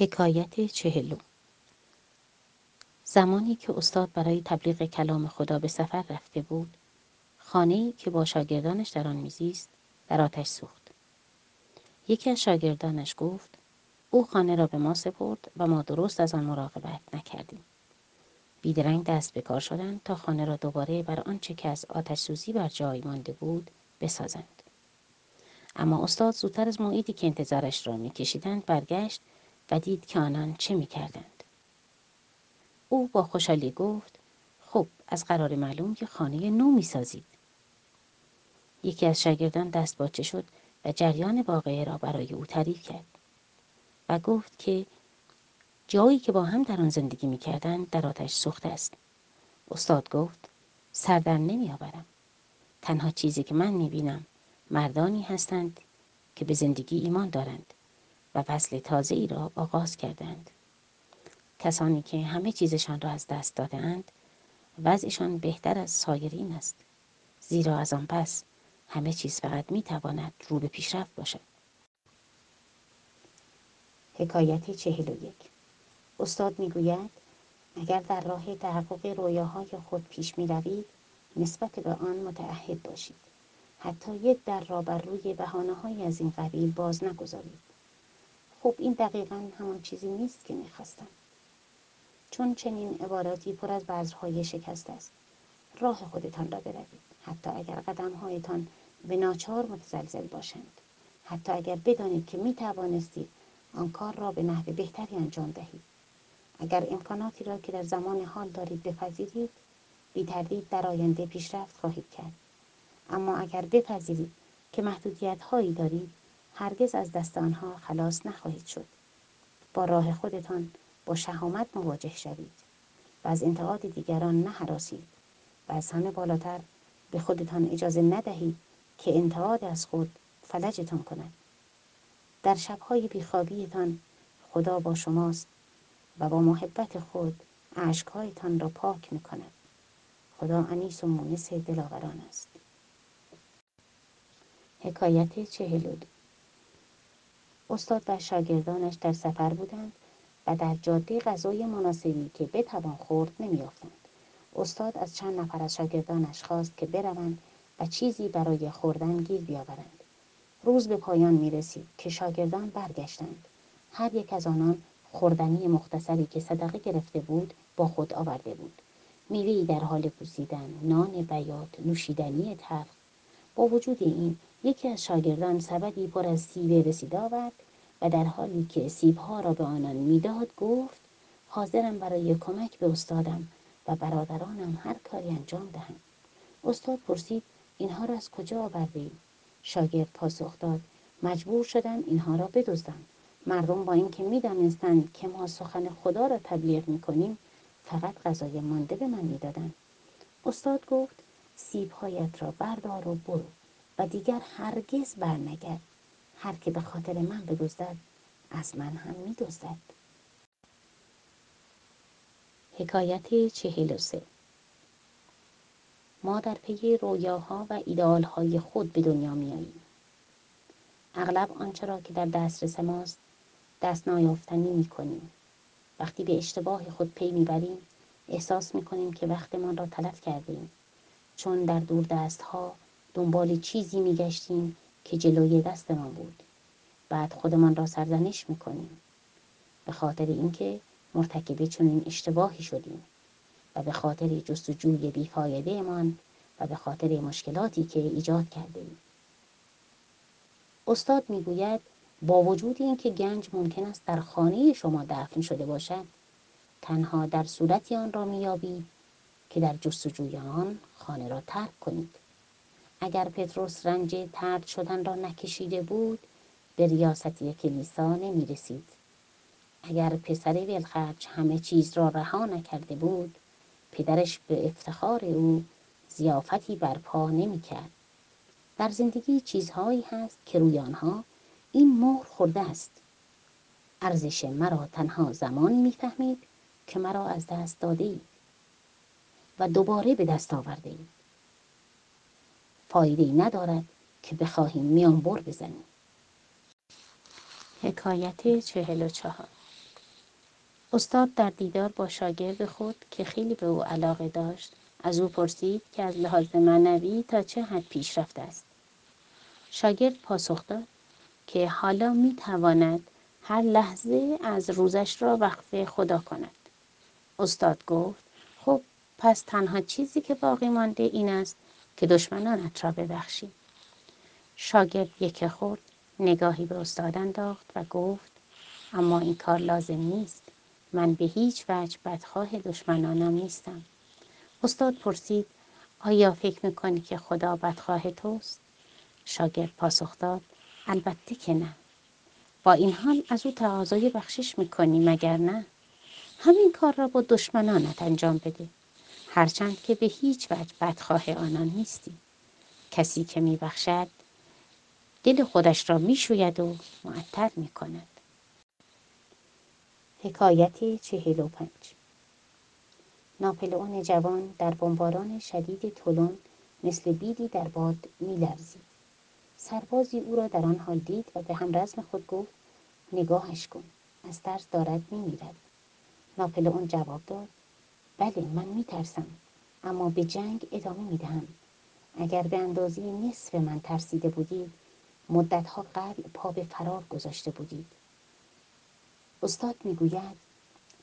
حکایت چهلو. زمانی که استاد برای تبلیغ کلام خدا به سفر رفته بود خانه‌ای که با شاگردانش در آن میزیست در آتش سوخت. یکی از شاگردانش گفت او خانه را به ما سپرد و ما درست از آن مراقبت نکردیم. بیدرنگ دست به کار شدند تا خانه را دوباره بر آنچه که از آتش سوزی بر جای مانده بود بسازند. اما استاد زودتر از موعدی که انتظارش را میکشیدند برگشت و دید که آنان چه می‌کردند؟ او با خوشحالی گفت خب از قرار معلوم که خانه نو می‌سازید. یکی از شاگردان دست باچه شد و جریان واقعه را برای او تعریف کرد و گفت که جایی که با هم در آن زندگی می‌کردند در آتش سوخته است. استاد گفت سردر نمیآورم. تنها چیزی که من می‌بینم مردانی هستند که به زندگی ایمان دارند. و فصل تازه ای را آغاز کردند. کسانی که همه چیزشان را از دست دادهاند وضعشان بهتر از سایرین است. زیرا از آن پس همه چیز فقط می تواند رو به پیشرفت باشد. حکایت چهل و یک. استاد می‌گوید اگر در راه تحقق رویاهای خود پیش می روید نسبت به آن متعهد باشید. حتی یک در را بر روی بهانه از این قبیل باز نگذارید. خب این دقیقا همان چیزی نیست که می‌خواستم. چون چنین عباراتی پر از بذرهای شکست است. راه خودتان را بروید. حتی اگر قدمهایتان به ناچار متزلزل باشند. حتی اگر بدانید که می توانستید آن کار را به نحو بهتری انجام دهید. اگر امکاناتی را که در زمان حال دارید بپذیرید بی تردید در آینده پیشرفت خواهید کرد. اما اگر بپذیرید که محدودیت هایی دارید هرگز از دست آنها خلاص نخواهید شد. با راه خودتان با شهامت مواجه شوید و از انتقاد دیگران نهراسید و از همه بالاتر به خودتان اجازه ندهید که انتقاد از خود فلجتان کند. در شبهای بیخوابیتان خدا با شماست و با محبت خود اشکهایتان را پاک می کند خدا انیس و مونس دلاوران است. حکایت چهل استاد و شاگردانش در سفر بودند و در جاده غذای مناسبی که بتوان خورد نمیافتند استاد از چند نفر از شاگردانش خواست که بروند و چیزی برای خوردن گیر بیاورند. روز به پایان می رسید که شاگردان برگشتند. هر یک از آنان خوردنی مختصری که صدقه گرفته بود با خود آورده بود. میوهای در حال پوسیدن نان بیات نوشیدنی تلخ با وجود این یکی از شاگردان سبدی پر از سیب رسیده آورد و در حالی که سیبها را به آنان می‌داد گفت حاضرم برای کمک به استادم و برادرانم هر کاری انجام دهم. استاد پرسید اینها را از کجا آوردی؟ شاگرد پاسخ داد مجبور شدم اینها را بدزدم. مردم با اینکه می‌دانستند که ما سخن خدا را تبلیغ می‌کنیم فقط غذای مانده به من می‌دادند. استاد گفت سیبهایت را بردار و برو و دیگر هرگز برنگرد. هر که به خاطر من بدزدد از من هم میدزدد. حکایت چهل و سه. ما در پی رویاها و ایدئالهای خود به دنیا میآییم. اغلب آنچه را که در دسترس ماست دست نایافتنی می‌کنیم. وقتی به اشتباه خود پی می‌بریم احساس می‌کنیم که وقتمان را تلف کردیم چون در دور دست ها دنبال چیزی میگشتیم که جلوی دستمان بود بعد خودمان را سرزنش می‌کنیم به خاطر اینکه مرتکب چنین اشتباهی شدیم و به خاطر جستجوی بیفایده امان و به خاطر مشکلاتی که ایجاد کرده ایم. استاد می‌گوید با وجود اینکه گنج ممکن است در خانه شما دفن شده باشد تنها در صورتی آن را مییابید که در جستجوی آن خانه را ترک کنید اگر پتروس رنج ترد شدن را نکشیده بود به ریاستی کلیسا نمی رسید. اگر پسر ولخرج همه چیز را رها نکرده بود پدرش به افتخار او زیافتی برپا نمی کرد. در زندگی چیزهایی هست که روی آنها این مهر خورده است ارزش مرا تنها زمانی می‌فهمید که مرا از دست داده اید و دوباره به دست آورده اید فایده ای ندارد که بخواهیم میان بر بزنیم. حکایت چهل و چهار. استاد در دیدار با شاگرد خود که خیلی به او علاقه داشت از او پرسید که از لحاظ معنوی تا چه حد پیشرفته است. شاگرد پاسخ داد که حالا می تواند هر لحظه از روزش را وقف خدا کند. استاد گفت پس تنها چیزی که باقی مانده این است که دشمنانت را ببخشی. شاگرد یک خورد نگاهی به استاد انداخت و گفت اما این کار لازم نیست. من به هیچ وجه بدخواه دشمنانم نیستم. استاد پرسید آیا فکر می‌کنی که خدا بدخواه توست؟ شاگرد پاسخ داد البته که نه. با این حال از او تقاضای بخشش می‌کنی مگر نه؟ همین کار را با دشمنانت انجام بده. هرچند که به هیچ وجه بدخواه آنان نیستی کسی که میبخشد دل خودش را می‌شوید و معطر می‌کند. حکایت چهل و پنج. ناپلئون جوان در بمباران شدید تولون مثل بیدی در باد میلرزید. سربازی او را در آن حال دید و به همرزم خود گفت نگاهش کن از ترس دارد میمیرد. ناپلئون جواب داد بله من میترسم. اما به جنگ ادامه می‌دهم. اگر به اندازه نصف من ترسیده بودید مدتها قبل پا به فرار گذاشته بودید استاد می‌گوید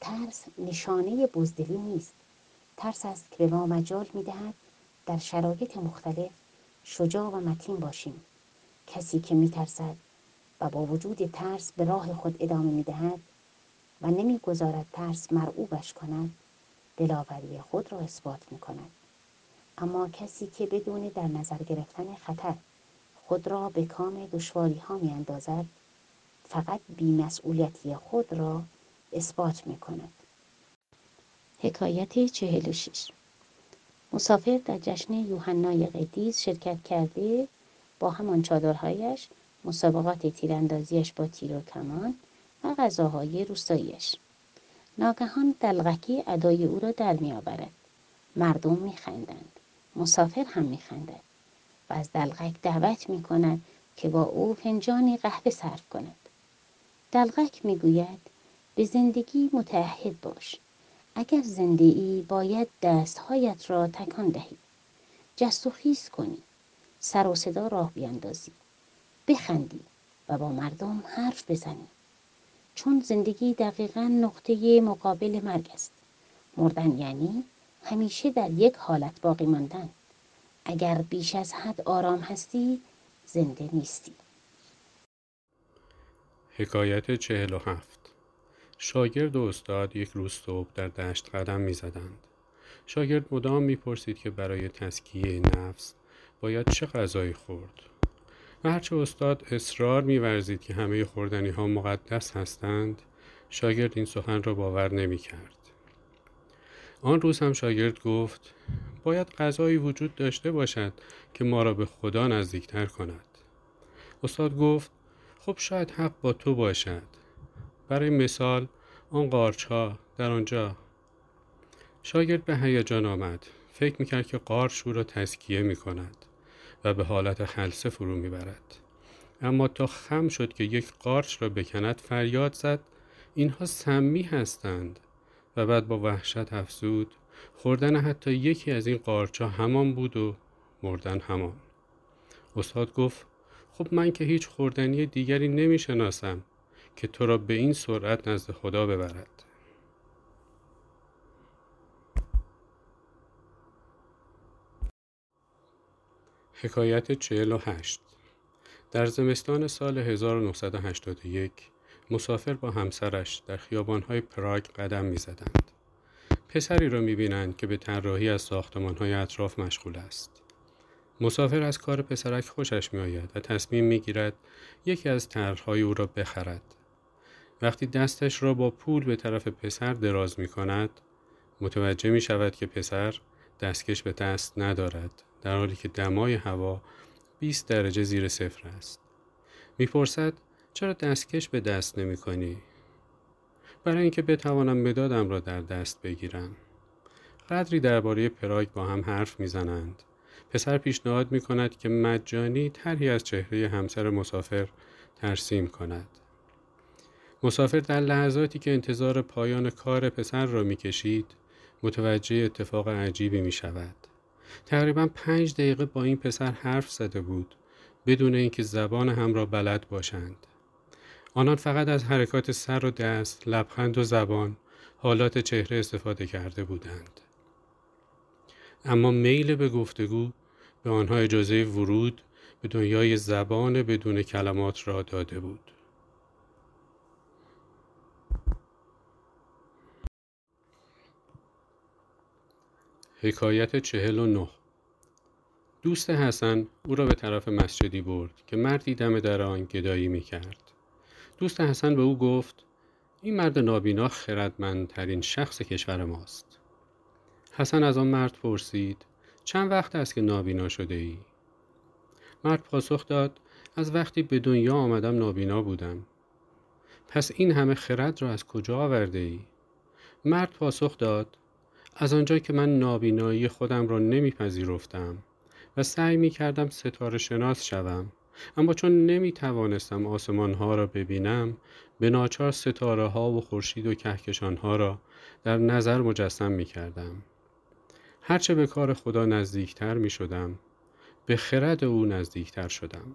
ترس نشانه بزدلی نیست. ترس است که به ما مجال می‌دهد در شرایط مختلف شجاع و متین باشیم. کسی که میترسد و با وجود ترس به راه خود ادامه می‌دهد و نمی‌گذارد ترس مرعوبش کند دلاوری خود را اثبات می کند. اما کسی که بدون در نظر گرفتن خطر خود را به کام دشواری ها می اندازد فقط بیمسئولیتی خود را اثبات می کند. حکایت چهل و شیش مسافر در جشن یوحنای قدیس شرکت کرده با همان چادرهایش مسابقات تیراندازیش با تیر و کمان و غذاهای روستاییش ناگهان دلغکی ادای او را در میآورد. مردم میخندند. مسافر هم میخندد. و از دلغک دعوت می کند که با او فنجانی قهوه صرف کند. دلغک می‌گوید به زندگی متعهد باش. اگر زنده ای باید دستهایت را تکان دهی. جست و خیز کنی. سر و صدا راه بیاندازی. بخندی و با مردم حرف بزنی. چون زندگی دقیقا نقطه مقابل مرگ است. مردن یعنی همیشه در یک حالت باقی ماندن. اگر بیش از حد آرام هستی زنده نیستی. حکایت چهل و هفت. شاگرد و استاد یک روز صبح در دشت قدم می زدند. شاگرد مدام می پرسید که برای تسکیه نفس باید چه غذایی خورد. و هرچه استاد اصرار میورزید که همه خوردنی ها مقدس هستند شاگرد این سخن را باور نمی کرد. آن روز هم شاگرد گفت باید غذایی وجود داشته باشد که ما را به خدا نزدیکتر کند. استاد گفت خب شاید حق با تو باشد. برای مثال آن قارچ ها در آنجا. شاگرد به هیجان آمد. فکر می‌کرد که قارچ او را تسکیه می کند و به حالت خلصه فرو می‌برد. اما تا خم شد که یک قارچ را بکند فریاد زد اینها سمی هستند. و بعد با وحشت افزود خوردن حتی یکی از این قارچا همان بود و مردن همان. استاد گفت خب من که هیچ خوردنی دیگری نمی شناسم که تو را به این سرعت نزد خدا ببرد. حکایت 48 در زمستان سال 1981 مسافر با همسرش در خیابانهای پراگ قدم می زدند. پسری را می بینند که به طراحی از ساختمانهای اطراف مشغول است. مسافر از کار پسرک خوشش می آید و تصمیم می گیرد یکی از طرحهای او را بخرد. وقتی دستش را با پول به طرف پسر دراز می کند متوجه می شود که پسر دستکش به دست ندارد در حالی که دمای هوا 20 درجه زیر صفر است. می‌پرسد چرا دستکش به دست نمی کنی؟ برای اینکه بتوانم مدادم را در دست بگیرم. قدری درباره پراگ با هم حرف می‌زنند. پسر پیشنهاد می کند که مجانی طرحی از چهره همسر مسافر ترسیم کند. مسافر در لحظاتی که انتظار پایان کار پسر را می‌کشید متوجه اتفاق عجیبی می شود. تقریبا پنج دقیقه با این پسر حرف زده بود بدون اینکه زبان هم را بلد باشند. آنان فقط از حرکات سر و دست، لبخند و زبان، حالات چهره استفاده کرده بودند. اما میل به گفتگو به آنها اجازه ورود به دنیای زبان بدون کلمات را داده بود. حکایت چهل و نه دوست حسن او را به طرف مسجدی برد که مردی دم در آن گدایی می کرد. دوست حسن به او گفت این مرد نابینا خردمندترین شخص کشور ماست. حسن از آن مرد پرسید چند وقت است که نابینا شده ای؟ مرد پاسخ داد از وقتی به دنیا آمدم نابینا بودم. پس این همه خرد را از کجا آورده ای؟ مرد پاسخ داد از آنجا که من نابینایی خودم را نمیپذیرفتم و سعی می کردم ستاره شناس شوم اما چون نمی توانستم آسمان ها را ببینم به ناچار ستاره ها و خورشید و کهکشان ها را در نظر مجسم می کردم هرچه به کار خدا نزدیکتر می شدم به خرد او نزدیکتر شدم.